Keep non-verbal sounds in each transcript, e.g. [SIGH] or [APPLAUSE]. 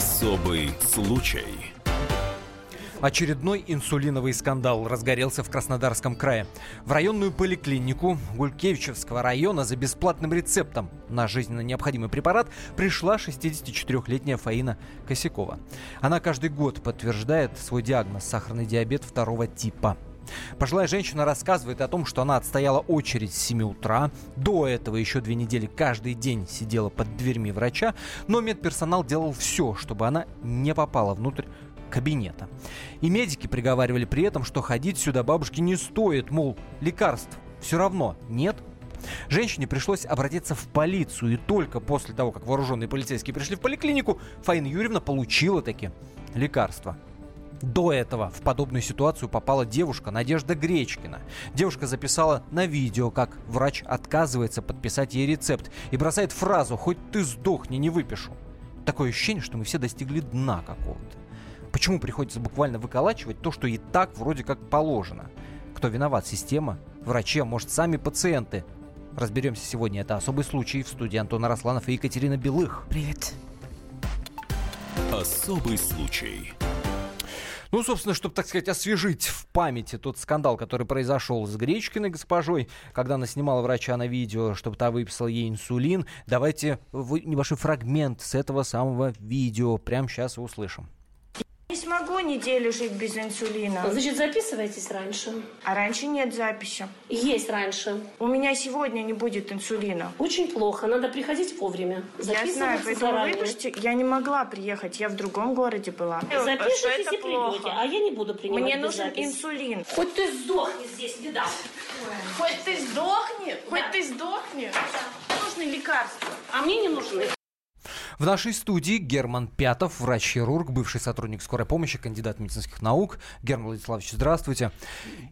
Особый случай. Очередной инсулиновый скандал разгорелся в Краснодарском крае. В районную поликлинику Гулькевичевского района за бесплатным рецептом на жизненно необходимый препарат пришла 64-летняя Фаина Косякова. Она каждый год подтверждает свой диагноз – сахарный диабет второго типа. Пожилая женщина рассказывает о том, что она отстояла очередь с 7 утра. До этого еще две недели каждый день сидела под дверьми врача, но медперсонал делал все, чтобы она не попала внутрь кабинета. И медики приговаривали при этом, что ходить сюда бабушке не стоит, мол, лекарств все равно нет. Женщине пришлось обратиться в полицию, и только после того, как вооруженные полицейские пришли в поликлинику, Фаина Юрьевна получила таки лекарства. До этого в подобную ситуацию попала девушка Надежда Гречкина. Девушка записала на видео, как врач отказывается подписать ей рецепт и бросает фразу «Хоть ты сдохни, не выпишу». Такое ощущение, что мы все достигли дна какого-то. Почему приходится буквально выколачивать то, что и так вроде как положено? Кто виноват? Система? Врачи, а может сами пациенты? Разберемся сегодня. Это особый случай в студии Антона Росланов и Екатерина Белых. Привет. Особый случай. Ну, собственно, чтобы, так сказать, освежить в памяти тот скандал, который произошел с Гречкиной госпожой, когда она снимала врача на видео, чтобы та выписала ей инсулин, давайте небольшой фрагмент с этого самого видео прямо сейчас услышим. Не смогу неделю жить без инсулина. Значит, записывайтесь раньше. А раньше нет записи. Есть раньше. У меня сегодня не будет инсулина. Очень плохо. Надо приходить вовремя. Я знаю, поэтому выпишите. Я не могла приехать. Я в другом городе была. Запишитесь и придете. А я не буду принимать Мне нужен запись. инсулин. Хоть ты сдохни здесь, не дам. Хоть ты сдохни. Хоть ты сдохни. Нужны лекарства. А мне не нужны. В нашей студии Герман Пятов, врач-хирург, бывший сотрудник скорой помощи, кандидат медицинских наук. Герман Владиславович, здравствуйте.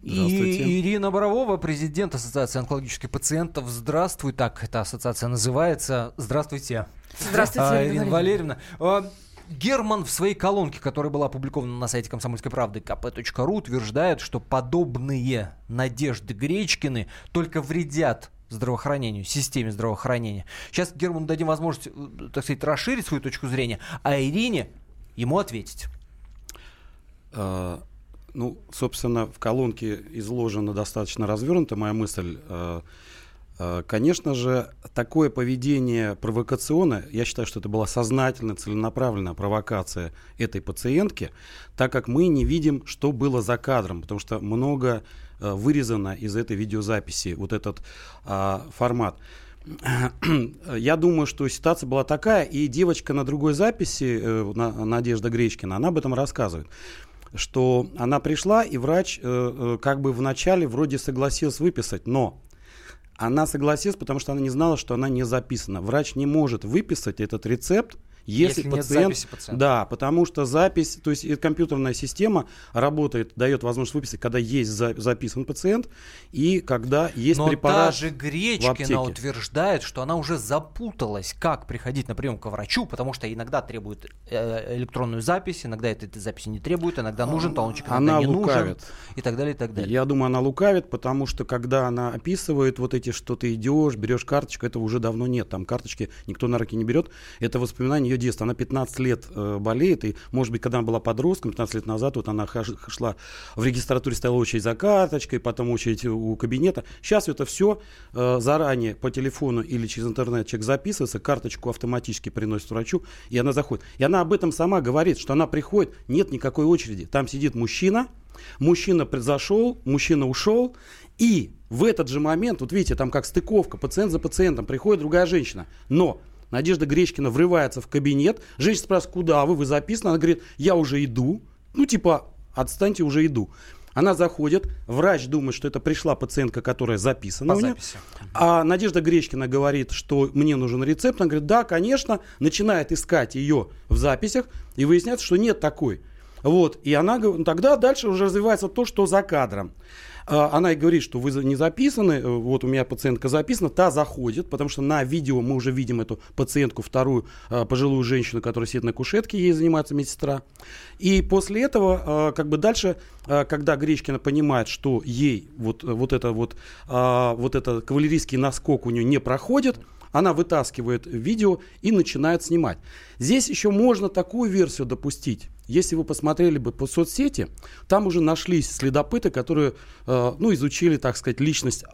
Здравствуйте. И Ирина Боровова, президент Ассоциации онкологических пациентов. Здравствуй, так эта ассоциация называется. Здравствуйте. Здравствуйте, А, Ирина Ирина Валерьевна. А, Герман в своей колонке, которая была опубликована на сайте комсомольской правды kp.ru, утверждает, что подобные Надежды Гречкины только вредят здравоохранению, системе здравоохранения. Сейчас Герману дадим возможность, э, так сказать, расширить свою точку зрения, а Ирине ему ответить. А, ну, собственно, в колонке изложена достаточно развернута моя мысль. А, Конечно же, такое поведение провокационное, я считаю, что это была сознательная, целенаправленная провокация этой пациентки, так как мы не видим, что было за кадром, потому что много вырезано из этой видеозаписи, вот этот а, формат. [CLEARS THROAT] Я думаю, что ситуация была такая, и девочка на другой записи, э, на- Надежда Гречкина, она об этом рассказывает что она пришла, и врач э, э, как бы вначале вроде согласился выписать, но она согласилась, потому что она не знала, что она не записана. Врач не может выписать этот рецепт, если, Если нет пациент, записи пациента. да, потому что запись, то есть и компьютерная система работает, дает возможность выписать, когда есть за- записан пациент и когда есть Но препарат. даже Гречкина утверждает, что она уже запуталась, как приходить на прием к врачу, потому что иногда требует э, электронную запись, иногда этой, этой записи не требует, иногда нужен талончик, иногда Она не лукавит. нужен, и так далее, и так далее. Я думаю, она лукавит, потому что когда она описывает вот эти, что ты идешь, берешь карточку, этого уже давно нет. Там карточки никто на руки не берет. Это воспоминание ее детства. Она 15 лет э, болеет, и, может быть, когда она была подростком, 15 лет назад, вот она хож- шла в регистратуре, стояла очередь за карточкой, потом очередь у кабинета. Сейчас это все заранее по телефону или через интернет человек записывается, карточку автоматически приносит врачу, и она заходит. И она об этом сама говорит, что она приходит, нет никакой очереди. Там сидит мужчина, Мужчина зашел, мужчина ушел, и в этот же момент, вот видите, там как стыковка, пациент за пациентом, приходит другая женщина. Но Надежда Гречкина врывается в кабинет, женщина спрашивает, куда вы, вы записаны? Она говорит, я уже иду. Ну, типа, отстаньте, уже иду. Она заходит, врач думает, что это пришла пациентка, которая записана По записи. А Надежда Гречкина говорит, что мне нужен рецепт. Она говорит, да, конечно. Начинает искать ее в записях, и выясняется, что нет такой. Вот, и она говорит, ну, тогда дальше уже развивается то, что за кадром. А, Она и говорит, что вы не записаны, э, вот у меня пациентка записана, та заходит, потому что на видео мы уже видим эту пациентку, вторую э, пожилую женщину, которая сидит на кушетке, ей занимается медсестра. И после этого, э, как бы дальше, когда Гречкина понимает, что ей вот, э, вот это вот, а, вот это кавалерийский наскок у нее не проходит, она вытаскивает видео и начинает снимать. Здесь еще можно такую версию допустить. Если вы посмотрели бы по соцсети, там уже нашлись следопыты, которые э, ну, изучили, так сказать, личность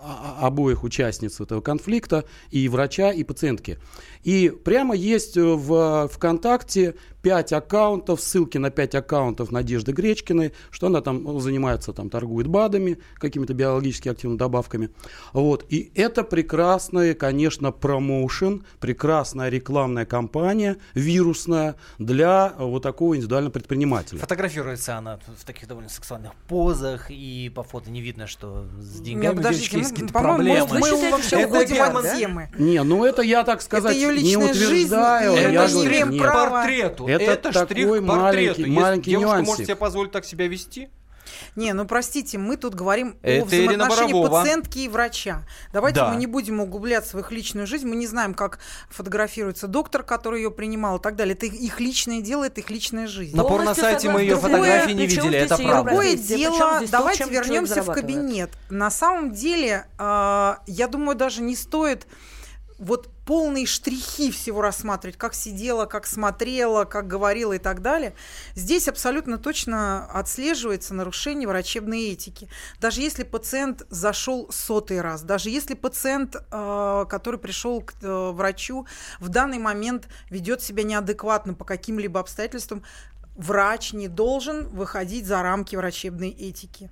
обоих участниц этого конфликта, и врача, и пациентки. И прямо есть в ВКонтакте 5 аккаунтов, ссылки на 5 аккаунтов Надежды Гречкиной, что она там занимается, там торгует БАДами, какими-то биологически активными добавками. Вот. И это прекрасный, конечно, промоушен, прекрасная рекламная кампания, вирусная для вот такого индивидуального предпринимателя. Фотографируется она в таких довольно сексуальных позах, и по фото не видно, что с деньгами Нет, девочки есть какие-то проблемы. проблемы. Мы вообще Это уходим Герман, от да? темы. Не, ну это я, так сказать, ее не личная жизнь, утверждаю. я это право. портрету. Это Это, такой штрих к портрету. маленький- Если маленький девушка нюансик. может себе позволить так себя вести, Не, ну простите, мы тут говорим Это о взаимоотношении пациентки и врача. Давайте Да. мы не будем углубляться в их личную жизнь. Мы не знаем, как фотографируется доктор, который ее принимал и так далее. Это их- личное дело, это их личная жизнь. на порно-сайте мы ее фотографии не видели, это правда. Другое дело, давайте вернемся в кабинет. На самом деле, а, я думаю, даже не стоит вот полные штрихи всего рассматривать, как сидела, как смотрела, как говорила и так далее. Здесь абсолютно точно отслеживается нарушение врачебной этики. Даже если пациент зашел сотый раз, даже если пациент, э, который пришел к э, врачу, в данный момент ведет себя неадекватно по каким-либо обстоятельствам, врач не должен выходить за рамки врачебной этики.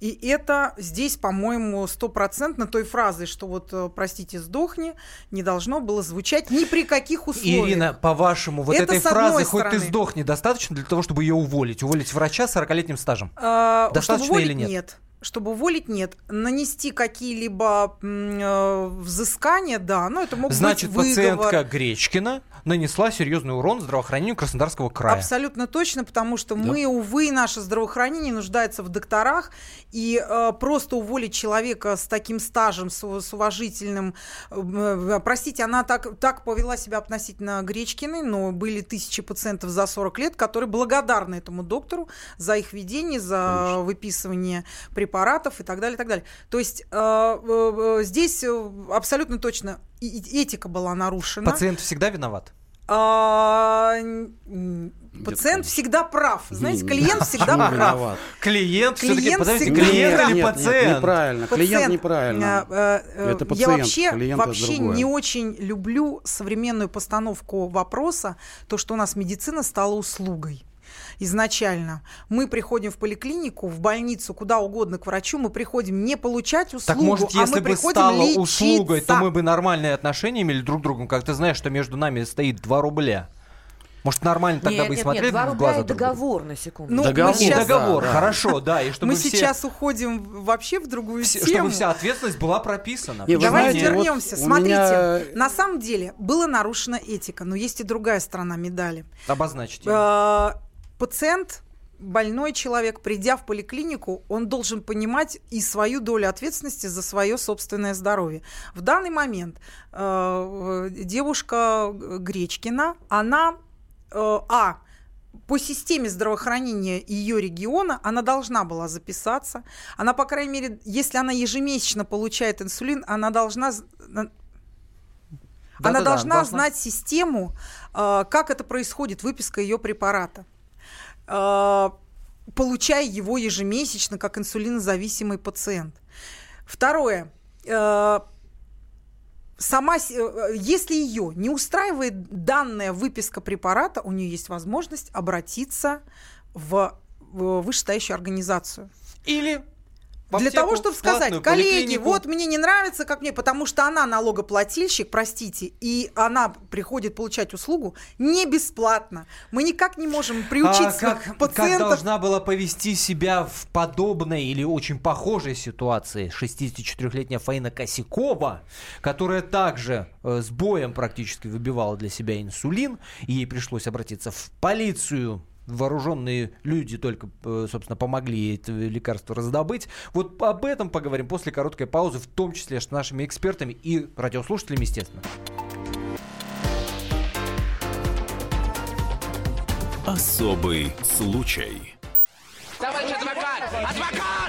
И это здесь, по-моему, стопроцентно той фразы, что вот, э, простите, сдохни, не должно было звучать ни при каких условиях. Ирина, по-вашему, вот Это этой фразы «хоть ты стороны. сдохни» достаточно для того, чтобы ее уволить? Уволить врача с 40-летним стажем? А, Достаточно уволить, или нет? Чтобы уволить, нет. Нанести какие-либо э, взыскания, да, но это могут Значит, быть выговор. пациентка Гречкина нанесла серьезный урон здравоохранению Краснодарского края. Абсолютно точно, потому что мы, увы, наше здравоохранение нуждается в докторах, и э, просто уволить человека с таким стажем, с, с уважительным... э, э, простите, она так, так повела себя относительно Гречкиной, но были тысячи пациентов за 40 лет, которые благодарны этому доктору за их ведение, за выписывание препаратов и так далее, и так далее. То есть э, э, э, здесь э, абсолютно точно этика была нарушена. Пациент всегда виноват? А, Пациент всегда прав. Знаете, клиент [LAUGHS] всегда прав. виноват? Клиент, все-таки, Клиент подождите, всегда клиент или нет, пациент? Нет, неправильно. Клиент Пациент, неправильно. э, э, Это Я пациент, вообще, клиент это вообще другое. не очень люблю современную постановку вопроса, то, что у нас медицина стала услугой. Изначально мы приходим в поликлинику, в больницу, куда угодно к врачу, мы приходим не получать услугу, Так может, а если мы бы приходим стало лечиться. услугой, то мы бы нормальные отношения имели друг к другу. Как ты знаешь, что между нами стоит 2 рубля. Может, нормально тогда Нет, бы и нет, смотрели нет, 2 в рубля глаза и друг другу? договор, на секунду. Ну, Договор, сейчас- договор, да, хорошо, да, и чтобы мы все, сейчас уходим вообще в другую все- тему. чтобы вся ответственность была прописана. Не, вы Давайте знаете, вот вернемся. у Смотрите, меня- на самом деле была нарушена этика, но есть и другая сторона медали. Обозначьте. Э, Пациент, больной человек, придя в поликлинику, он должен понимать и свою долю ответственности за свое собственное здоровье. В данный момент э, девушка Гречкина, она, э, а, по системе здравоохранения ее региона она должна была записаться. Она, по крайней мере, если она ежемесячно получает инсулин, она должна на- она Да-да-да, должна должна. знать систему, э, как это происходит, выписка ее препарата, э, получая его ежемесячно как инсулинозависимый пациент. Второе. э, Сама, э, если ее не устраивает данная выписка препарата, у нее есть возможность обратиться в вышестоящую организацию. Или в Для того, чтобы сказать, коллеги, вот мне не нравится, как мне, потому что она налогоплательщик, простите, и она приходит получать услугу не бесплатно. Мы никак не можем приучить А как, как пациентов. должна была повести себя в подобной или очень похожей ситуации 64-летняя Фаина Косякова, которая также э, с боем практически выбивала для себя инсулин, и ей пришлось обратиться в полицию. Вооруженные люди только, э, собственно, помогли это лекарство раздобыть. Вот об этом поговорим после короткой паузы, в том числе с нашими экспертами и радиослушателями, естественно. Особый случай. Товарищ адвокат!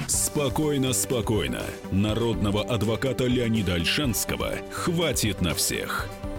Спокойно, спокойно. Народного адвоката Леонида Альшанского хватит на всех.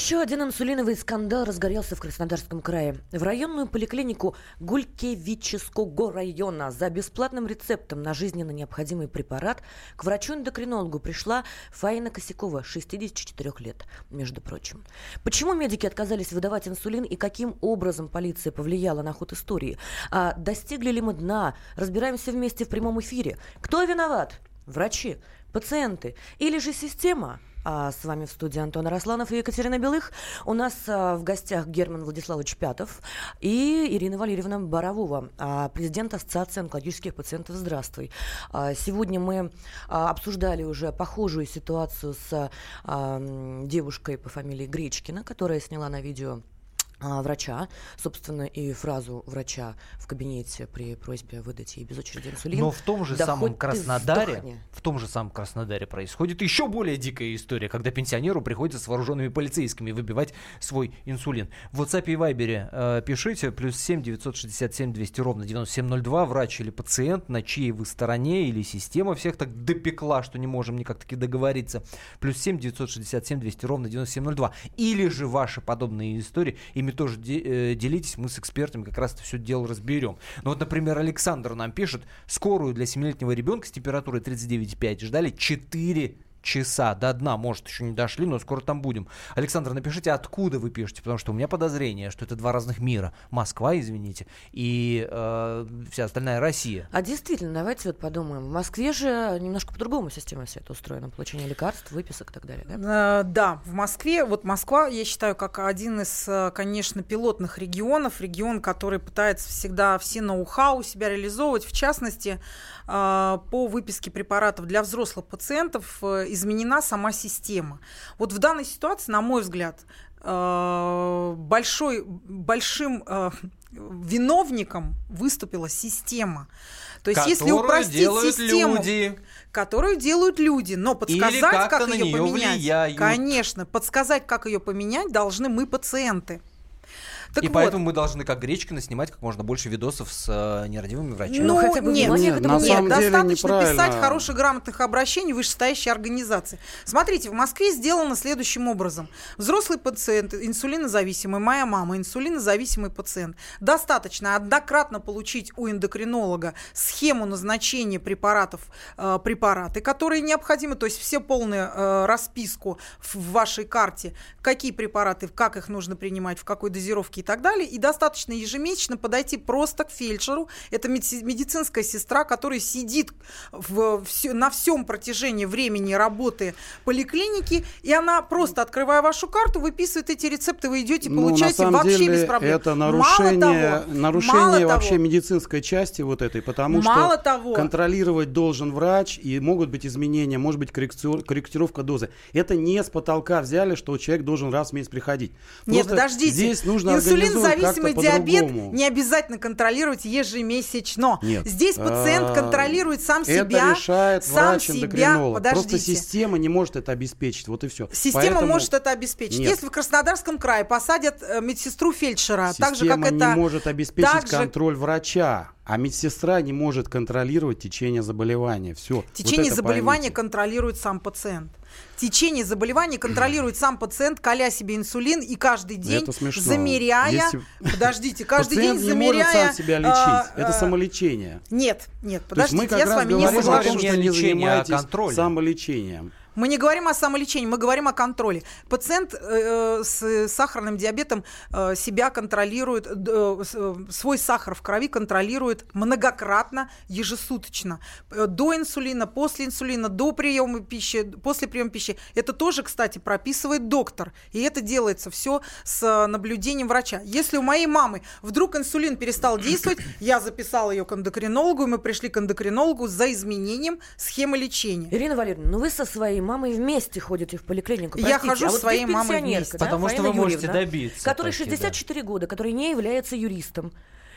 Еще один инсулиновый скандал разгорелся в Краснодарском крае. В районную поликлинику Гулькевического района за бесплатным рецептом на жизненно необходимый препарат к врачу-эндокринологу пришла Фаина Косякова, 64 лет, между прочим. Почему медики отказались выдавать инсулин и каким образом полиция повлияла на ход истории? А достигли ли мы дна? Разбираемся вместе в прямом эфире. Кто виноват? Врачи, пациенты или же система? А с вами в студии Антон Росланов и Екатерина Белых. У нас а, в гостях Герман Владиславович Пятов и Ирина Валерьевна Боровова, а, президент Ассоциации онкологических пациентов. Здравствуй. Сегодня мы обсуждали уже похожую ситуацию с девушкой по фамилии Гречкина, которая сняла на видео врача, собственно, и фразу врача в кабинете при просьбе выдать ей без очереди инсулин. Но в том же «Да самом Краснодаре, сдохни». в том же самом Краснодаре происходит еще более дикая история, когда пенсионеру приходится с вооруженными полицейскими выбивать свой инсулин. В WhatsApp и Viber э, пишите, плюс 7 967 200 ровно 9702, врач или пациент, на чьей вы стороне, или система всех так допекла, что не можем никак таки договориться. Плюс 7 967 200 ровно 9702. Или же ваши подобные истории, ими тоже де- э, делитесь, мы с экспертами как раз это все дело разберем. Ну вот, например, Александр нам пишет, скорую для 7-летнего ребенка с температурой 39,5 ждали 4 часа до дна, может, еще не дошли, но скоро там будем. Александр, напишите, откуда вы пишете, потому что у меня подозрение, что это два разных мира. Москва, извините, и э, вся остальная Россия. А действительно, давайте вот подумаем. В Москве же немножко по-другому система вся это устроена. Получение лекарств, выписок и так далее. Да? Э, Да, в Москве, вот Москва, я считаю, как один из, э, конечно, пилотных регионов, регион, который пытается всегда все ноу-хау себя реализовывать, в частности, э, по выписке препаратов для взрослых пациентов э, изменена сама система. Вот в данной ситуации, на мой взгляд, э, большой, большим э, виновником выступила система. То есть, если упростить систему, люди. которую делают люди, но подсказать, как на ее поменять, влияют. конечно, подсказать, как ее поменять, должны мы пациенты. Так и вот, поэтому мы должны, как Гречкина, снимать как можно больше видосов с э, нерадивыми врачами. Ну, ну, хотя бы нет, нет, На самом деле достаточно писать хороших грамотных обращений вышестоящей организации. Смотрите, в Москве сделано следующим образом. Взрослый пациент, инсулинозависимый, моя мама, инсулинозависимый пациент. Достаточно однократно получить у эндокринолога схему назначения препаратов, э, препараты, которые необходимы, то есть все полную э, расписку в вашей карте, какие препараты, как их нужно принимать, в какой дозировке и так далее. И достаточно ежемесячно подойти просто к фельдшеру. Это меди- медицинская сестра, которая сидит в, всё- на всем протяжении времени работы поликлиники, и она просто, открывая вашу карту, выписывает эти рецепты, вы идете, Ну, получаете самом вообще деле, без проблем. это Мало нарушение, того, нарушение мало вообще того, медицинской части вот этой, потому Мало что того. контролировать должен врач, и могут быть изменения, может быть корректировка дозы. Это не с потолка взяли, что человек должен раз в месяц приходить. Нет, Просто подождите. Здесь нужно организовать Инсулинозависимый как-то диабет не обязательно контролировать ежемесячно. Нет. Здесь пациент А, контролирует сам это себя. решает сам врач себя. эндокринолог. Просто Подождите. система не может это обеспечить. Вот и все. Система может это обеспечить. Нет. Если в Краснодарском крае посадят э, медсестру фельдшера, так же Система как это не может обеспечить так же- контроль врача, а медсестра не может контролировать течение заболевания. Все. Течение заболевания контролирует сам пациент. Течение заболевания контролирует сам пациент, коля себе инсулин и каждый день Это смешно. замеряя. Если- Подождите, каждый Пациент день не может замеряя. сам себя а, лечить. Это а, самолечение. Нет, нет, То есть подождите, мы как я с раз вами не о соглашусь. что Не лечение, а самолечением. Мы не говорим о самолечении, мы говорим о контроле. Пациент э, с сахарным диабетом э, себя контролирует, э, э, свой сахар в крови контролирует многократно, ежесуточно. Э, До инсулина, после инсулина, до приема пищи, после приема пищи. Это тоже, кстати, прописывает доктор. И это делается все с э, наблюдением врача. Если у моей мамы вдруг инсулин перестал действовать, [CLEARS THROAT] я записала ее к эндокринологу, и мы пришли к эндокринологу за изменением схемы лечения. Ирина Валерьевна, ну вы со своим своей мамой вместе ходите в поликлинику. Я Простите, хожу а с вот своей мамой вместе. да, Потому что вы можете Юрьевна, добиться Которой таки, да. 64 года, который не является юристом.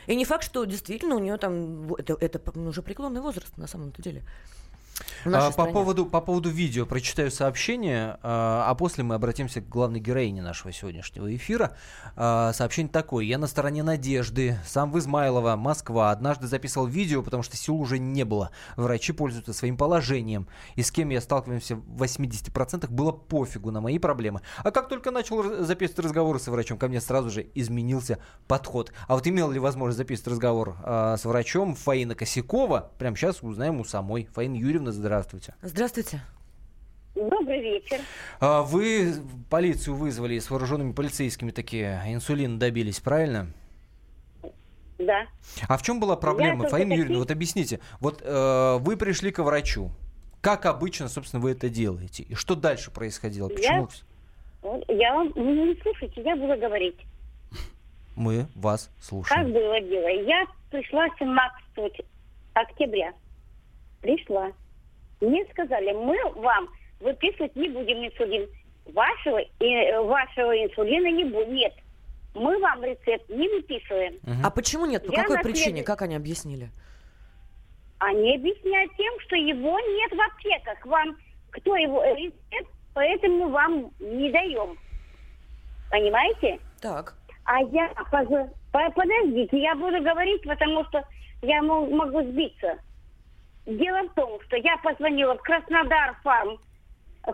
И не факт, что действительно у нее там... Это, это ну, уже преклонный возраст на самом-то деле. А, по, поводу, по поводу видео прочитаю сообщение, а, а после мы обратимся к главной героине нашего сегодняшнего эфира. А, Сообщение такое. Я на стороне Надежды, сам в Измайлово, Москва. Однажды записывал видео, потому что сил уже не было. Врачи пользуются своим положением. И с кем я сталкиваемся в 80% было пофигу на мои проблемы. А как только начал записывать разговоры с врачом, ко мне сразу же изменился подход. А вот имел ли возможность записывать разговор а, с врачом Фаина Косякова? Прямо сейчас узнаем у самой. Фаина Юрьевна, здравствуйте. Здравствуйте. Добрый вечер. А, Вы полицию вызвали с вооруженными полицейскими такие инсулин добились, правильно? Да. А в чем была проблема, Фаина Юрьевна? такие- Вот объясните. Вот э, вы пришли к врачу. Как обычно, собственно, вы это делаете? И что дальше происходило? Я- Почему Вот Я вам... Вы не слушайте, я буду говорить. мы вас Как слушаем? было дело? Я пришла 17 октября. Пришла. Мне сказали, мы вам выписывать не будем инсулин. Вашего, э, вашего инсулина не будет. Нет. Мы вам рецепт не выписываем. А почему нет? По Я какой на причине? Как они объяснили? Они объясняют тем, что его нет в аптеках. Вам кто его рецепт, поэтому вам не даем. Понимаете? Так. А я подождите, я буду говорить, потому что я мо- могу сбиться. Дело в том, что я позвонила в Краснодар фарм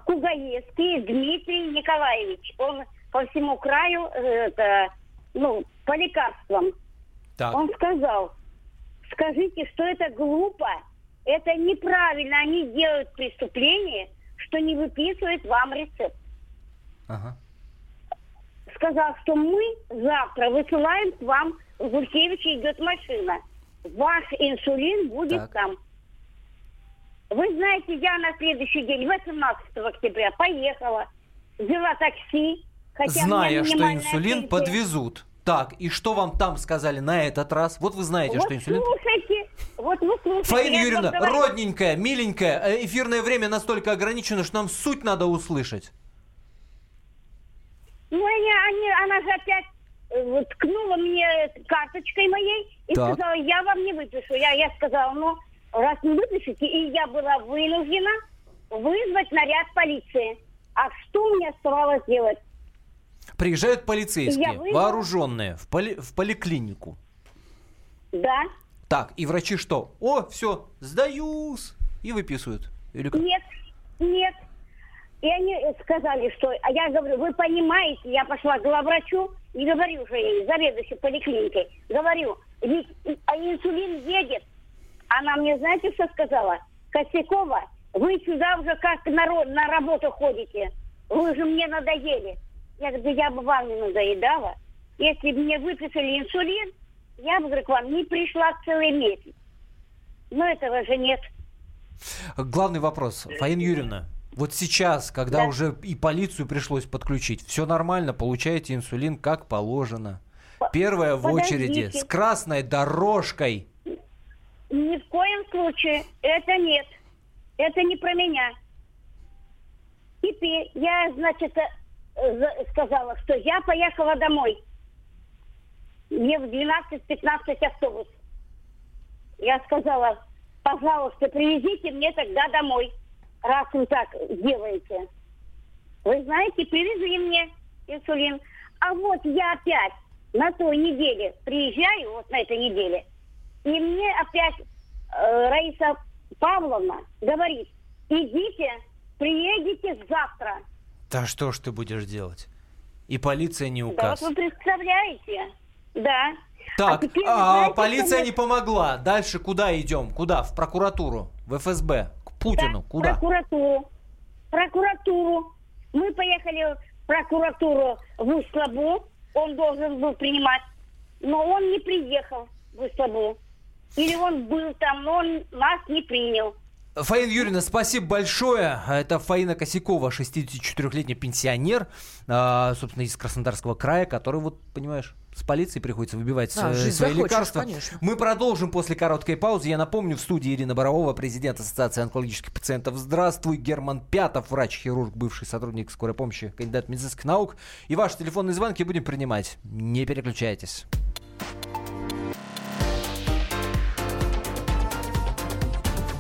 Кугаевский Дмитрий Николаевич. Он по всему краю, э, это, ну, по лекарствам. Так. Он сказал, скажите, что это глупо, это неправильно, они делают преступление, что не выписывают вам рецепт. Ага. Сказал, что мы завтра высылаем к вам, в Гулькевича идет машина. Ваш инсулин будет Так. там. Вы знаете, я на следующий день, 18 октября, поехала, взяла такси, хотя Зная, что инсулин пенсия. подвезут. Так, и что вам там сказали на этот раз? Вот вы знаете, Вот что инсулин... слушайте, вот вы слушайте. Фаина Юрьевна, родненькая, миленькая, э, эфирное время настолько ограничено, что нам суть надо услышать. Ну, они, они, она же опять э, ткнула мне карточкой моей и Так. сказала, я вам не выпишу. Я, я сказала, ну, раз не выпишите, и я была вынуждена вызвать наряд полиции. А что мне оставалось делать? Приезжают полицейские, выйду. вооруженные, в, поли- в поликлинику. Да? Так, и врачи что? О, все, сдаюсь. И выписывают. Или как? Нет, нет. И они сказали, что... А я говорю, вы понимаете, я пошла к главврачу и говорю уже ей, заведующей поликлиникой, говорю, ведь а инсулин едет. Она мне, знаете, что сказала? Косякова, вы сюда уже как народ, на работу ходите. Вы же мне надоели. Я говорю, да я бы вам не надоедала. Если бы мне выписали инсулин, я бы, говорю, к вам не пришла целый месяц. Но этого же нет. Главный вопрос, Фаина Юрьевна. Вот сейчас, когда Да. уже и полицию пришлось подключить, все нормально, получаете инсулин как положено. Первая в очереди, с красной дорожкой. Ни в коем случае. Это нет. Это не про меня. Теперь я, значит, э, за- сказала, что я поехала домой. Мне в 12-15 автобус. Я сказала, пожалуйста, привезите мне тогда домой, раз вы так делаете. Вы знаете, привезли мне инсулин. А вот я опять на той неделе приезжаю, вот на этой неделе, и мне опять Раиса Павловна говорит, идите, приедете завтра. Да что ж ты будешь делать? И полиция не Да указ. вот вы представляете? Да. Так, теперь а, знаете, полиция мне- не помогла. Дальше куда идем? Куда? В прокуратуру? В ФСБ? К Путину? Да, Куда? Прокуратуру. Прокуратуру. Мы поехали в прокуратуру в Услабу. Он должен был принимать. Но он не приехал в Услабу. Или он был там, но он нас не принял. Фаина Юрьевна, спасибо большое. Это Фаина Косякова, 64-летний пенсионер, а, собственно, из Краснодарского края, который, вот, понимаешь, с полицией приходится выбивать Да, жизнь свои захочешь, лекарства. конечно. Мы продолжим после короткой паузы. Я напомню, в студии Ирина Боровова, президент Ассоциации онкологических пациентов. Здравствуй, Герман Пятов, врач-хирург, бывший сотрудник скорой помощи, кандидат медицинских наук. И ваши телефонные звонки будем принимать. Не переключайтесь.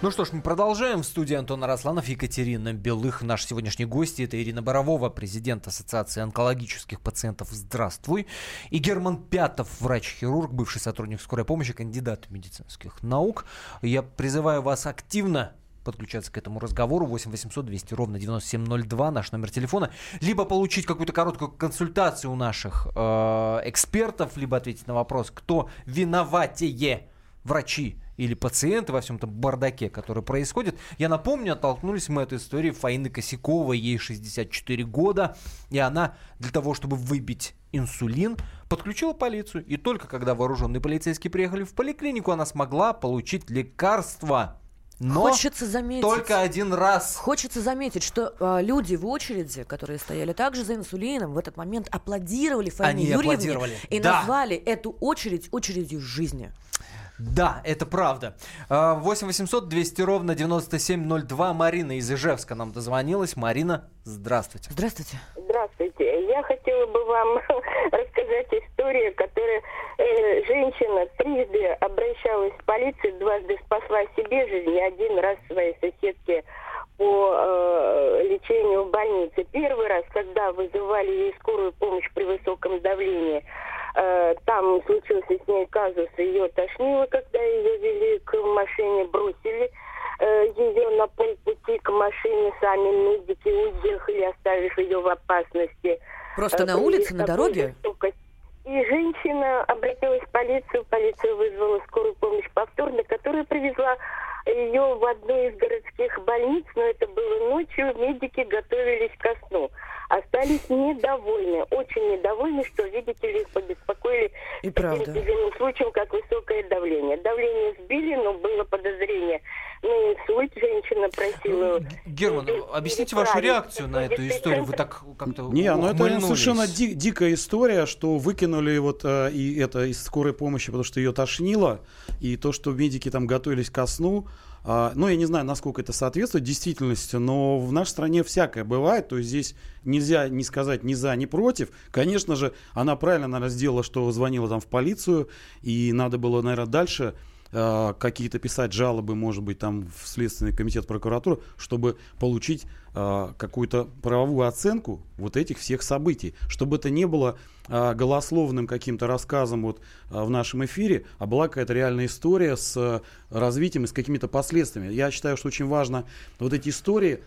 Ну что ж, мы продолжаем. В студии Антон Арасланов, Екатерина Белых. Наш сегодняшний гость это Ирина Боровова, президент Ассоциации онкологических пациентов. Здравствуй. И Герман Пятов, врач-хирург, бывший сотрудник скорой помощи, кандидат медицинских наук. Я призываю вас активно подключаться к этому разговору 8 800 200 ровно 9702 наш номер телефона либо получить какую-то короткую консультацию у наших э, экспертов либо ответить на вопрос кто виноватее врачи или пациенты во всем этом бардаке, который происходит. Я напомню, оттолкнулись мы от истории Фаины Косяковой, ей 64 года, и она для того, чтобы выбить инсулин, подключила полицию. И только когда вооруженные полицейские приехали в поликлинику, она смогла получить лекарство. Но Хочется заметить. только один раз. Хочется заметить, что э, люди в очереди, которые стояли также за инсулином, в этот момент аплодировали Фаине Они Юрьевне аплодировали. и Да. назвали эту очередь очередью жизни. Да, это правда. А, 8 800 200 ровно 9702. Марина из Ижевска нам дозвонилась. Марина, здравствуйте. Здравствуйте. Здравствуйте. Я хотела бы вам [LAUGHS] рассказать историю, которая э, женщина трижды обращалась в полицию, дважды спасла себе жизнь, и один раз своей соседке по э, лечению в больнице. Первый раз, когда вызывали ей скорую помощь при высоком давлении, там случился с ней казус, ее тошнило, когда ее вели к машине, бросили э, ее на полпути к машине, сами медики уехали, оставив ее в опасности. Просто Э, на улице, на дороге? И женщина обратилась в полицию, полиция вызвала скорую помощь повторно, которая привезла ее в одну из городских больниц, но это было ночью, медики готовились ко сну. Остались недовольны, очень недовольны, что, видите ли, их побеспокоили И таким правда. тяжелым случаем, как высокое давление. Давление сбили, но было подозрение на инсульт. Женщина просила... Герман, объясните вашу реакцию на эту историю. Вы так как-то Не, ну это совершенно ди- дикая история, что выкинули вот э, и это из скорой помощи, потому что ее тошнило, и то, что медики там готовились ко сну. А, ну, я не знаю, насколько это соответствует действительности, но в нашей стране всякое бывает, то есть здесь нельзя не сказать ни за, ни против. Конечно же, она правильно, наверное, сделала, что звонила там в полицию, и надо было, наверное, дальше э, какие-то писать жалобы, может быть, там в Следственный комитет прокуратуры, чтобы получить э, какую-то правовую оценку вот этих всех событий, чтобы это не было э, голословным каким-то рассказом вот э, в нашем эфире, а была какая-то реальная история с э, развитием и с какими-то последствиями. Я считаю, что очень важно вот эти истории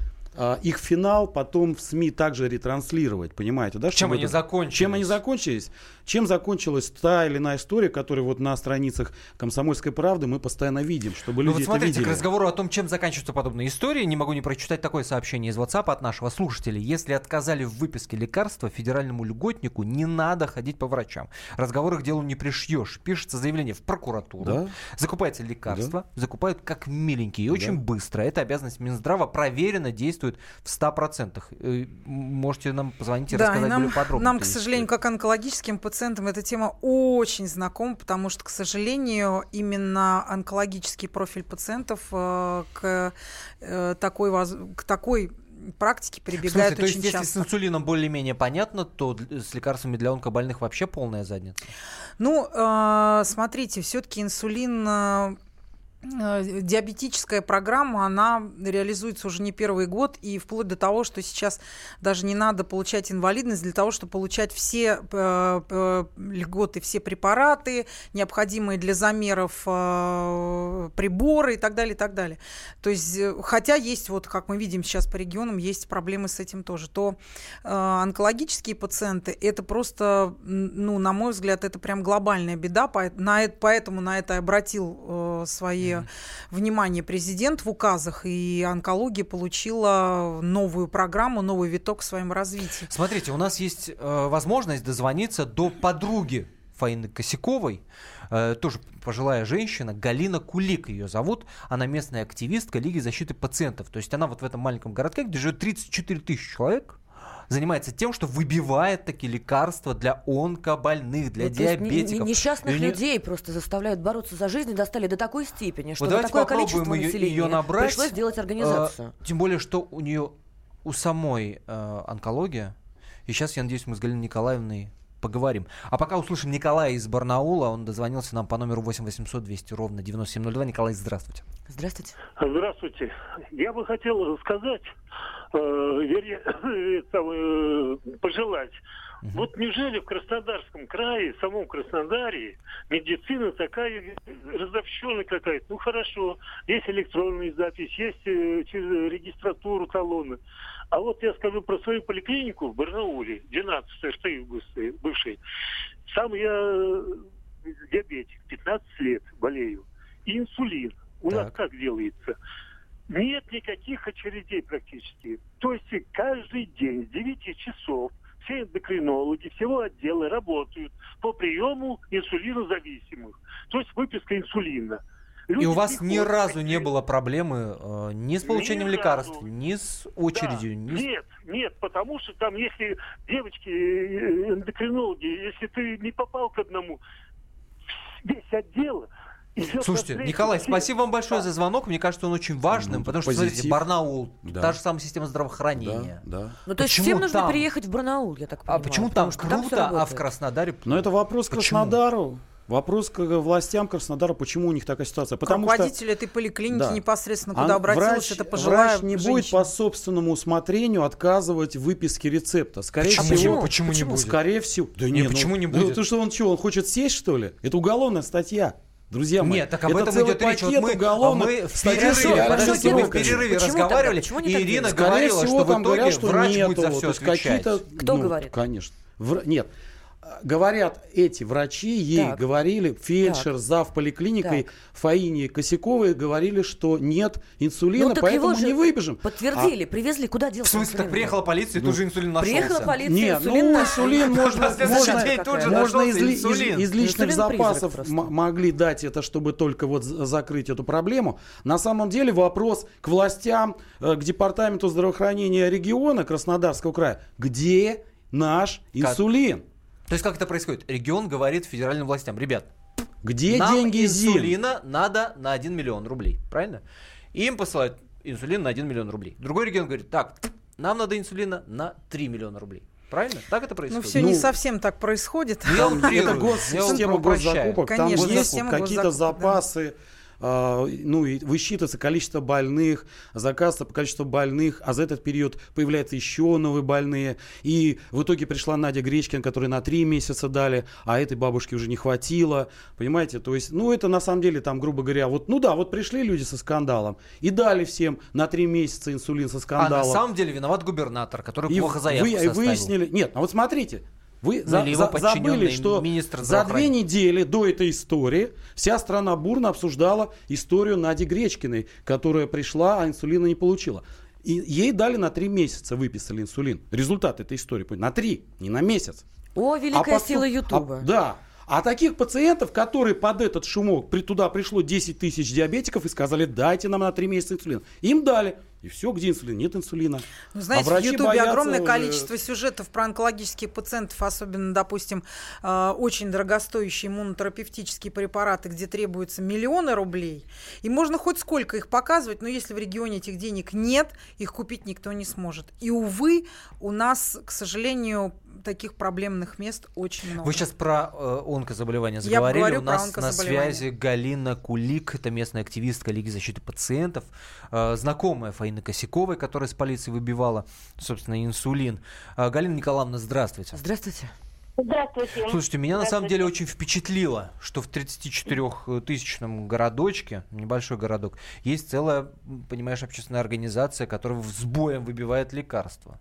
их финал потом в СМИ также ретранслировать, понимаете, да? Чем они это- закончились? Чем они закончились? Чем закончилась та или иная история, которую вот на страницах «Комсомольской правды» мы постоянно видим, чтобы Ну люди вот это смотрите, видели. к разговору о том, чем заканчиваются подобные истории, не могу не прочитать такое сообщение из WhatsApp от нашего слушателя. Если отказали в выписке лекарства федеральному льготнику, не надо ходить по врачам. Разговоры к делу не пришьешь. Пишется заявление в прокуратуру, Да. закупается лекарство, закупают как миленькие и очень быстро. Это обязанность Минздрава проверено, действует в 100%. Э, Можете нам позвонить и Да, и рассказать нам, более подробно. нам, к сожалению, как онкологическим пациентам, эта тема очень знакома, потому что, к сожалению, именно онкологический профиль пациентов э, к, э, такой, воз- к такой практике В смысле, прибегают то есть, очень если часто. с инсулином более-менее понятно, то с лекарствами для онкобольных вообще полная задница. Ну, э, смотрите, все-таки инсулин диабетическая программа, она реализуется уже не первый год, и вплоть до того, что сейчас даже не надо получать инвалидность для того, чтобы получать все э, э, льготы, все препараты, необходимые для замеров э, приборы и так далее, и так далее. То есть, э, хотя есть, вот как мы видим сейчас по регионам, есть проблемы с этим тоже, то э, онкологические пациенты, это просто, ну, на мой взгляд, это прям глобальная беда, поэтому на это обратил э, свои mm-hmm. внимание президент в указах, и онкология получила новую программу, новый виток в своем развитии. Смотрите, у нас есть э, возможность дозвониться до подруги Фаины Косяковой, э, тоже пожилая женщина, Галина Кулик ее зовут, она местная активистка Лиги защиты пациентов. То есть она вот в этом маленьком городке, где живет 34 тысячи человек, занимается тем, что выбивает такие лекарства для онкобольных, для ну, диабетиков. Несчастных и людей не... просто заставляют бороться за жизнь и достали до такой степени, что вот такое количество ее, населения ее набрать, пришлось сделать организацию. Э, тем более, что у нее у самой э, онкология. И сейчас, я надеюсь, мы с Галиной Николаевной поговорим. А пока услышим Николая из Барнаула. Он дозвонился нам по номеру 8 800 200 ровно 9702. Николай, здравствуйте. Здравствуйте. Здравствуйте. Я бы хотел сказать, э, вернее, [COUGHS] э, пожелать. Угу. Вот неужели в Краснодарском крае, в самом Краснодаре, медицина такая разобщенная какая-то? Ну хорошо, есть электронная запись, есть э, через регистратуру талоны. А вот я скажу про свою поликлинику в Барнауле, 12 стоит бывший. Сам я э, диабетик, 15 лет болею. И инсулин. У так. нас как делается? Нет никаких очередей практически. То есть каждый день с 9 часов все эндокринологи всего отдела работают по приему инсулинозависимых. То есть выписка инсулина. Люди и у вас ни разу не было проблемы э, ни с получением ни лекарств, разу. ни с очередью? Да. Ни... Нет, нет, потому что там, если девочки, э, эндокринологи, если ты не попал к одному, весь отдел Слушайте, Николай, спасибо вам большое да. за звонок. Мне кажется, он очень важным, ну, потому что, позитив. смотрите, Барнаул, да. та же самая система здравоохранения. Да, да. Ну, то есть всем нужно там... переехать в Барнаул, я так понимаю. А почему там круто, там а в Краснодаре... Ну, это вопрос к Краснодару. Вопрос к властям Краснодара, почему у них такая ситуация? Потому к руководителю что, этой поликлиники да. непосредственно куда а обратилась врач, эта пожилая Врач не женщина. будет по собственному усмотрению отказывать в выписке рецепта. Скорее почему? всего, почему, почему не будет? Скорее всего. Да не, почему ну, не будет? Ну, что он что, он хочет сесть, что ли? Это уголовная статья. Друзья мои, Нет, так об это этом идет речь. Вот мы, уголовных... мы в перерыве, подождите, мы в перерыве Почему разговаривали, тогда? и Ирина Скорее говорила, всего, что в итоге говорят, что врач нету, будет за все отвечать. Кто ну, говорит? Конечно. В... Нет, говорят эти врачи, ей так. говорили, фельдшер, так. зав поликлиникой так. Фаине Косяковой говорили, что нет инсулина, ну, поэтому не выбежим. Подтвердили, а... привезли, куда делся В смысле, инсулин? как приехала полиция, ну, [LAUGHS] тут же инсулин нашелся? Приехала полиция, нет, инсулин ну, инсулин можно, можно, можно из, из, из личных запасов могли дать это, чтобы только вот закрыть эту проблему. На самом деле вопрос к властям, э, к департаменту здравоохранения региона Краснодарского края, где наш инсулин? То есть как это происходит? Регион говорит федеральным властям, ребят, где нам деньги инсулина ЗИЛ? надо на 1 миллион рублей, правильно? И им посылают инсулин на 1 миллион рублей. Другой регион говорит, так, нам надо инсулина на 3 миллиона рублей. Правильно? Так это происходит? Ну, все ну, не совсем так происходит. Это госсистема госзакупок, там есть какие-то запасы, а, ну, и высчитывается количество больных, заказ по количеству больных, а за этот период появляются еще новые больные. И в итоге пришла Надя Гречкин, которой на три месяца дали, а этой бабушке уже не хватило. Понимаете? То есть, ну, это на самом деле, там, грубо говоря, вот, ну да, вот пришли люди со скандалом и дали всем на три месяца инсулин со скандалом. А на самом деле виноват губернатор, который и плохо заявку вы, составил. выяснили, нет, а вот смотрите, вы за, за, забыли, что за две недели до этой истории вся страна бурно обсуждала историю Нади Гречкиной, которая пришла, а инсулина не получила. И ей дали на три месяца, выписали инсулин. Результат этой истории. На три, не на месяц. О, великая а поступ... сила Ютуба. А, да. А таких пациентов, которые под этот шумок, при, туда пришло 10 тысяч диабетиков и сказали, дайте нам на три месяца инсулин. Им дали. И все, где инсулин? Нет инсулина. Ну, знаете, а в Ютубе огромное уже... количество сюжетов про онкологических пациентов, особенно, допустим, э, очень дорогостоящие иммунотерапевтические препараты, где требуются миллионы рублей. И можно хоть сколько их показывать, но если в регионе этих денег нет, их купить никто не сможет. И, увы, у нас, к сожалению, таких проблемных мест очень много. Вы сейчас про э, онкозаболевания Я заговорили. говорю У про нас на связи Галина Кулик, это местная активистка Лиги защиты пациентов, э, знакомая Фаины Косяковой, которая с полиции выбивала, собственно, инсулин. Э, Галина Николаевна, здравствуйте. Здравствуйте. Здравствуйте. Слушайте, меня на самом Здравствуйте. деле очень впечатлило, что в 34-тысячном городочке, небольшой городок, есть целая, понимаешь, общественная организация, которая с боем выбивает лекарства.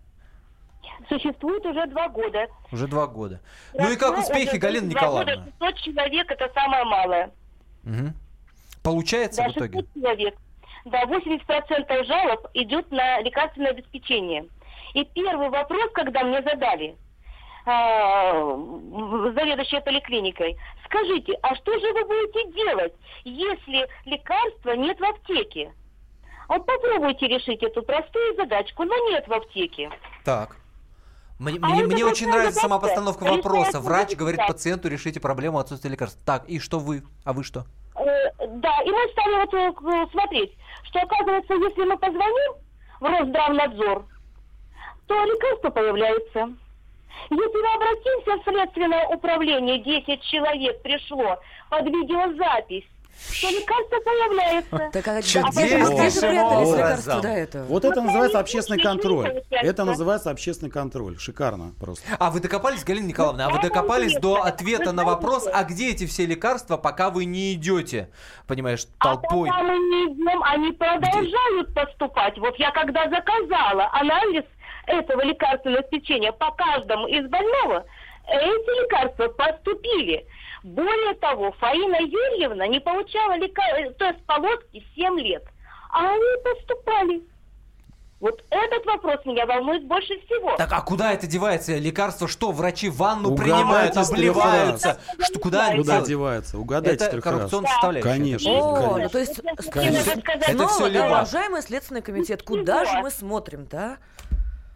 Существует уже два года. Уже два года. Ну и как успехи, Галина два года, Николаевна? 600 человек это самое малое. Мгм. Получается Да, в итоге? 600 человек. Да, 80% жалоб идет на лекарственное обеспечение. И первый вопрос, когда мне задали, а, заведующая поликлиникой, скажите, а что же вы будете делать, если лекарства нет в аптеке? Вот попробуйте решить эту простую задачку, но нет в аптеке. Так. Мне, А мне- мне очень нравится сама постановка вопроса. Врач говорит пациенту, решите проблему отсутствия лекарств. Так, и что вы? А вы что? Э, да, и мы стали вот э, к- смотреть, что оказывается, если мы позвоним в Росздравнадзор, то лекарства появляются. Если мы обратимся в следственное управление, 10 человек пришло под видеозапись, то лекарство появляется. Так а где же прятались образом. лекарства до этого? Вот это называется общественный контроль. Это называется общественный контроль. Шикарно просто. А вы докопались, Галина Николаевна, а вы Да, докопались до ответа на вопрос, что? а где эти все лекарства, пока вы не идете, понимаешь, А толпой? пока мы не идем, они продолжают поступать. Вот я когда заказала анализ этого лекарственного обеспечения по каждому из больного, эти лекарства поступили. Более того, Фаина Юрьевна не получала лекар... то есть полоски 7 лет, а они поступали. Вот этот вопрос меня волнует больше всего. Так, а куда это девается? Лекарства что, врачи ванну Угадайте принимают, обливаются? Что, куда они Куда делают? девается? Угадайте Это трех раз. коррупционная составляющая. Конечно. О, конечно. ну то есть Конечно. Конечно. Это снова, всё да, лева. уважаемый Следственный комитет, куда же мы смотрим, да?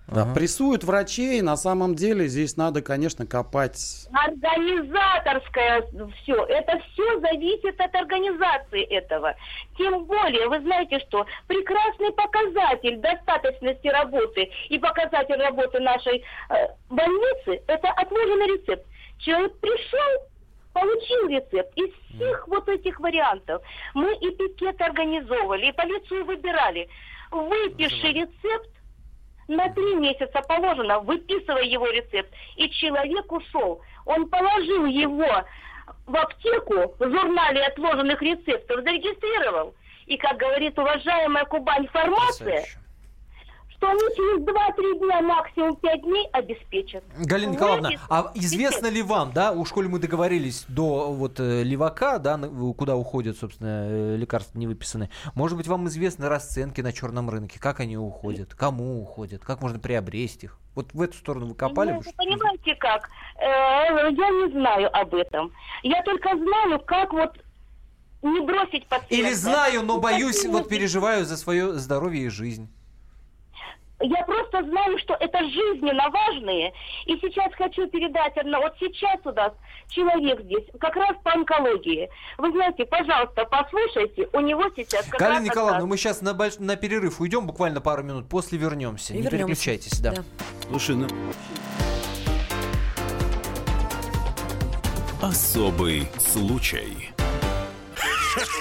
Да, прессуют врачей. На самом деле здесь надо, конечно, копать. Организаторское все. Это все зависит от организации этого. Тем более, вы знаете, что прекрасный показатель достаточности работы и показатель работы нашей э, больницы – это отложенный рецепт. Человек пришел, получил рецепт. Из всех вот этих вариантов мы и пикет организовывали, и полицию выбирали. Выпиши рецепт, на три месяца положено, выписывая его рецепт, и человек ушел. Он положил его в аптеку в журнале отложенных рецептов, зарегистрировал. И, как говорит уважаемая Кубань фармация, Потрясающе. Что они через 2-3 дня, максимум 5 дней обеспечат. Галина Николаевна, Знаете, а известно ли вам, да, у школе мы договорились до вот э, левака, да, на- куда уходят, собственно, э, лекарства не выписанные, может быть, вам известны расценки на черном рынке, как они уходят, кому уходят, как можно приобрести их? Вот в эту сторону вы копали? Ну, Вы понимаете как? Э, я не знаю об этом. Я только знаю, как вот не бросить пациента. Или знаю, но боюсь, вот переживаю за свое здоровье и жизнь. Я просто знаю, что это жизненно важные. И сейчас хочу передать одно. Вот сейчас у нас человек здесь, как раз по онкологии. Вы знаете, пожалуйста, послушайте, у него сейчас как Галина раз Николаевна, отказ. мы сейчас на, больш- на перерыв уйдем, буквально пару минут, после вернемся. И не вернемся. переключайтесь, да. Слушай, ну Особый случай.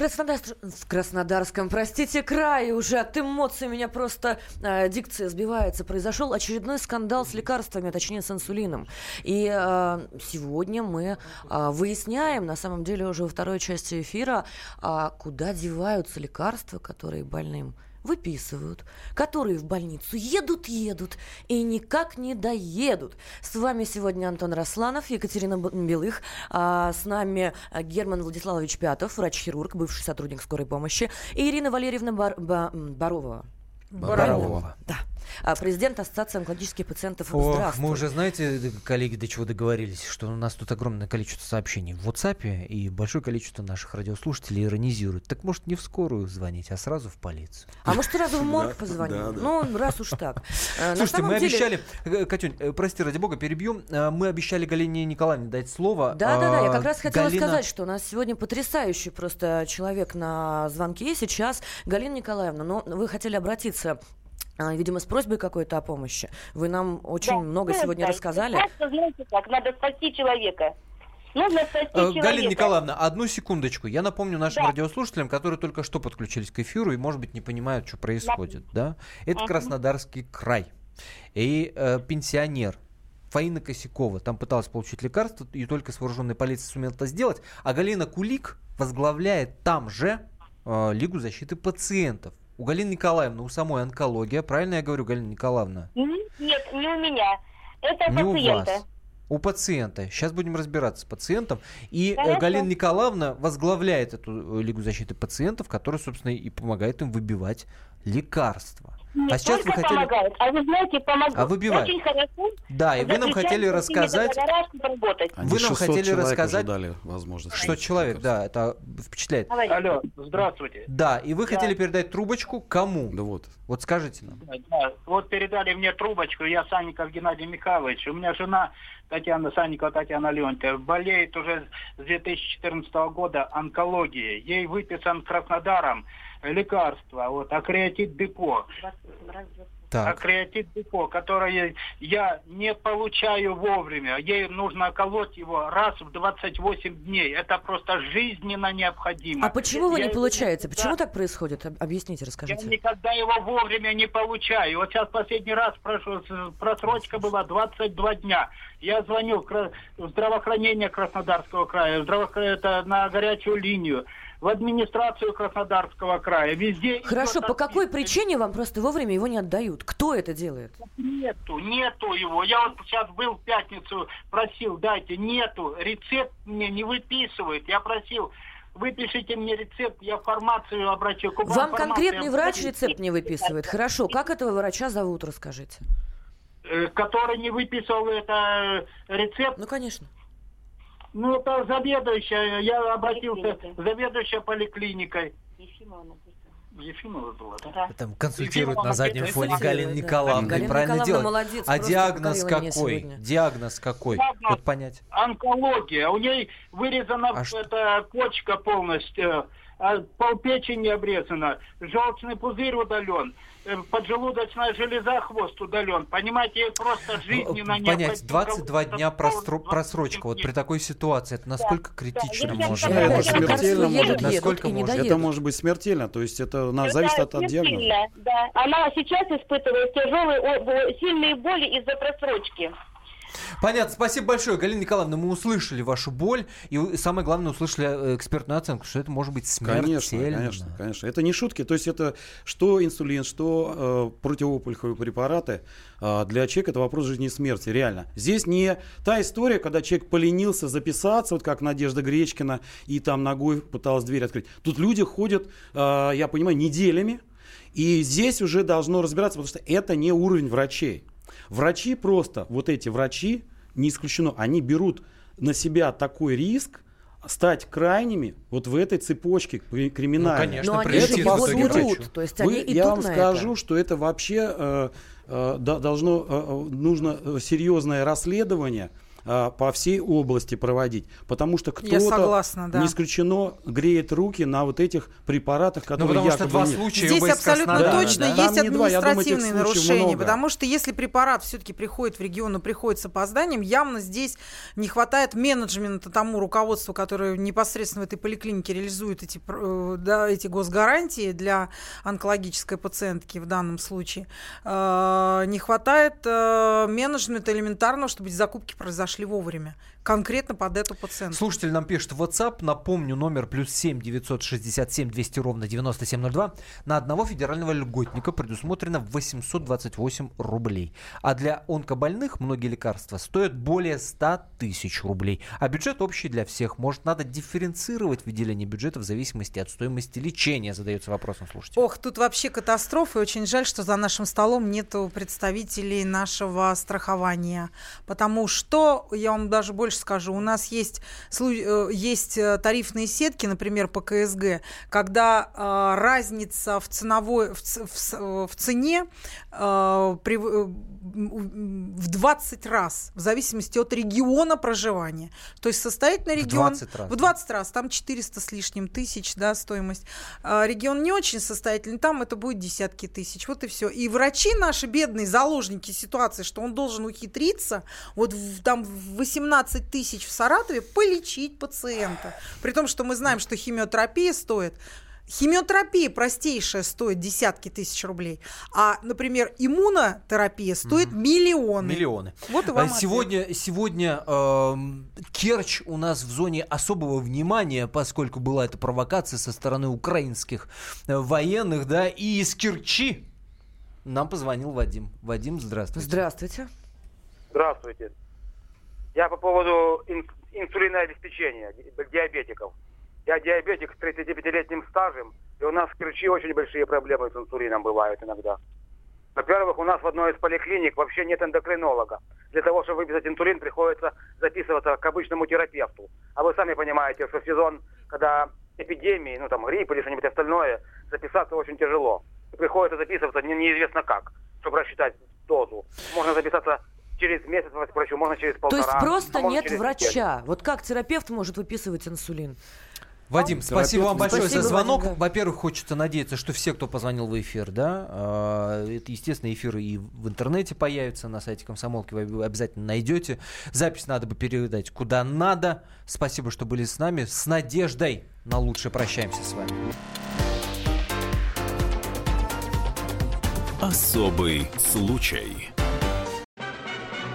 Краснодар- в Краснодарском, простите, крае уже от эмоций меня просто э, дикция сбивается. Произошел очередной скандал с лекарствами, а точнее с инсулином. И э, сегодня мы э, выясняем, на самом деле уже во второй части эфира, а куда деваются лекарства, которые больным выписывают, которые в больницу едут, едут и никак не доедут. С вами сегодня Антон Росланов, Екатерина Белых, а с нами Герман Владиславович Пятов, врач-хирург, бывший сотрудник скорой помощи, и Ирина Валерьевна Бар- Ба- Барова. Барова. Да. А, Президент Ассоциации онкологических пациентов. Ох, Здравствуй. мы уже, знаете, коллеги, до чего договорились, что у нас тут огромное количество сообщений в WhatsApp, и большое количество наших радиослушателей иронизируют. Так может не в скорую звонить, а сразу в полицию. А может сразу в морг да. Ну, раз уж так. На Слушайте, мы обещали, э, Катюнь, э, прости, ради бога, перебью. Э, Мы обещали Галине Николаевне дать слово. Да, да, да. Я А, как раз хотела сказать, что у нас сегодня потрясающий просто человек на звонке сейчас. Галина Николаевна, но вы хотели обратиться а, видимо, с просьбой какой-то о помощи. Вы нам очень Да, много да, сегодня да. рассказали. Просто, знаете как, надо спасти человека. Нужно спасти Э, человека. Галина Николаевна, одну секундочку. Я напомню нашим Да. радиослушателям, которые только что подключились к эфиру и, может быть, не понимают, что происходит. Да? Это Мгм. Краснодарский край. И э, пенсионер Фаина Косякова там пыталась получить лекарство, и только с вооруженной полицией сумела это сделать. А Галина Кулик возглавляет там же э, Лигу защиты пациентов. У Галины Николаевны, у самой онкология. Правильно я говорю, Галина Николаевна? Нет, не у меня. Это Не у вас. У пациента. Сейчас будем разбираться с пациентом. И э, Хорошо. Галина Николаевна возглавляет эту э, Лигу защиты пациентов, которая, собственно, и помогает им выбивать лекарства. Не а сейчас вы хотели... помогает, а вы знаете, помогает. А выбивает. Очень хорошо. Да, и вы нам хотели рассказать... Они Вы нам 600 хотели рассказать, дали возможность. что человек, да, это впечатляет. Алло, здравствуйте. Да, и вы Да. хотели передать трубочку кому? Да вот. Вот скажите нам. Да, вот передали мне трубочку, я Санников Геннадий Михайлович. У меня жена Татьяна Санникова Татьяна Леонтьева болеет уже с 2014 года онкологией. Ей выписан Краснодаром лекарство, вот, акреатит депо. Так. Акреатит депо, которое я не получаю вовремя. Ей нужно колоть его раз в 28 дней. Это просто жизненно необходимо. А почему вы Я не его получаете? никогда- Почему так происходит? Об- Объясните, Я расскажите. никогда его вовремя не получаю. Вот сейчас последний раз прошу, просрочка была 22 дня. Я звоню в здравоохранение Краснодарского края, здраво- это на горячую линию, в администрацию Краснодарского края, везде. Хорошо, по какой причине вам просто вовремя его не отдают? Кто это делает? Нету, нету его. Я вот сейчас был в пятницу, просил, дайте, нету. Рецепт мне не выписывает. Я просил, выпишите мне рецепт, я в фармацию обращу. Кубань Вам конкретный врач рецепт не выписывает? Хорошо, как этого врача зовут, расскажите. Э, который не выписал это э, рецепт. Ну, конечно. Ну, это заведующая, я обратился, заведующая поликлиникой. Ефимова была, да? Там консультирует Ефимова на заднем фоне Галина да. Николаевна. Галина правильно Николаевна делает. молодец, а диагноз какой? сегодня. Диагноз какой? Диагноз. Вот понять. Онкология. У ней вырезана А эта почка полностью, а полпечени обрезана, желчный пузырь удален, поджелудочная железа, хвост удален. Понимаете, ей просто жизненно Понять, необходимо 22 дня 28 просрочка вот при такой ситуации, это насколько критично Да, может я Это быть? смертельно может. едут Насколько не может? Это может быть смертельно, то есть это на- зависит от, от диагноза. Да. Она сейчас испытывает тяжелые, сильные боли из-за просрочки. Понятно, спасибо большое, Галина Николаевна, мы услышали вашу боль, и вы- самое главное, услышали э, экспертную оценку, что это может быть смертельно. Конечно, конечно, конечно. Это не шутки. То есть это что инсулин, что э, противоопухолевые препараты э, для человека это вопрос жизни и смерти, реально. Здесь не та история, когда человек поленился записаться, вот как Надежда Гречкина, и там ногой пыталась дверь открыть. Тут люди ходят, э, я понимаю, неделями, и здесь уже должно разбираться, потому что это не уровень врачей. Врачи просто, вот эти врачи, не исключено, они берут на себя такой риск, стать крайними вот в этой цепочке кри- криминальной. Ну, конечно, Но они же его берут, то есть Вы- они идут я вам на скажу, это. что это вообще э, э, должно, э, э, нужно э, серьезное расследование э, по всей области проводить, потому что кто-то, согласна, да. не исключено, греет руки на вот этих препаратах, Ну, которые потому что якобы два нет. случая Здесь абсолютно Краснодара, точно да? есть Там думаю, административные случаев нарушения, много. потому что если препарат все-таки приходит в регион и приходит с опозданием, явно здесь не хватает менеджмента тому руководству, которое непосредственно в этой поликлинике реализует эти, э, да, эти госгарантии для онкологической пациентки в данном случае. Э, Не хватает э, менеджмента элементарного, чтобы эти закупки произошли подошли вовремя. Конкретно под эту пациентку. Слушатель нам пишет в WhatsApp, напомню, номер плюс 7 967 200 ровно 9702. На одного федерального льготника предусмотрено 828 рублей. А для онкобольных многие лекарства стоят более 100 тысяч рублей. А бюджет общий для всех. Может, надо дифференцировать выделение бюджета в зависимости от стоимости лечения, задается вопросом слушатель. Ох, тут вообще катастрофа. И очень жаль, что за нашим столом нету представителей нашего страхования. Потому что, я вам даже больше скажу, у нас есть, э, есть э, тарифные сетки, например, по КСГ, когда э, разница в, ценовой, в, в э, в цене э, при- э, в 20 раз, в зависимости от региона проживания. То есть состоятельный В регион... 20 раз, В 20 раз, там 400 с лишним тысяч, да, стоимость. А регион не очень состоятельный, там это будет десятки тысяч. Вот и все. И врачи наши бедные заложники ситуации, что он должен ухитриться вот в, там в 18 тысяч в Саратове полечить пациента. При том, что мы знаем, что химиотерапия стоит Химиотерапия простейшая стоит десятки тысяч рублей, а, например, иммунотерапия стоит миллионы. Миллионы. Вот и А вам ответ. Сегодня, сегодня эм, Керчь у нас в зоне особого внимания, поскольку была эта провокация со стороны украинских э, военных, да, и из Керчи нам позвонил Вадим. Вадим, здравствуйте. Здравствуйте. Здравствуйте. Я по поводу ин- инсулинообеспечения ди- диабетиков. Я диабетик с 35-летним стажем, и у нас в Керчи очень большие проблемы с инсулином бывают иногда. Во-первых, у нас в одной из поликлиник вообще нет эндокринолога. Для того, чтобы выписать инсулин, приходится записываться к обычному терапевту. А вы сами понимаете, что сезон, когда эпидемии, ну там грипп или что-нибудь остальное, записаться очень тяжело. Приходится записываться не- неизвестно как, чтобы рассчитать дозу. Можно записаться через месяц к врачу, можно через То полтора. есть просто а нет врача. Вот как терапевт может выписывать инсулин? Вадим, спасибо вам большое Спасибо, за звонок. Вадим, да. Во-первых, хочется надеяться, что все, кто позвонил в эфир, да, а, это, естественно, эфиры и в интернете появятся на сайте Комсомолки, вы обязательно найдете. Запись надо бы передать куда надо. Спасибо, что были с нами. С надеждой на лучшее прощаемся с вами. Особый случай.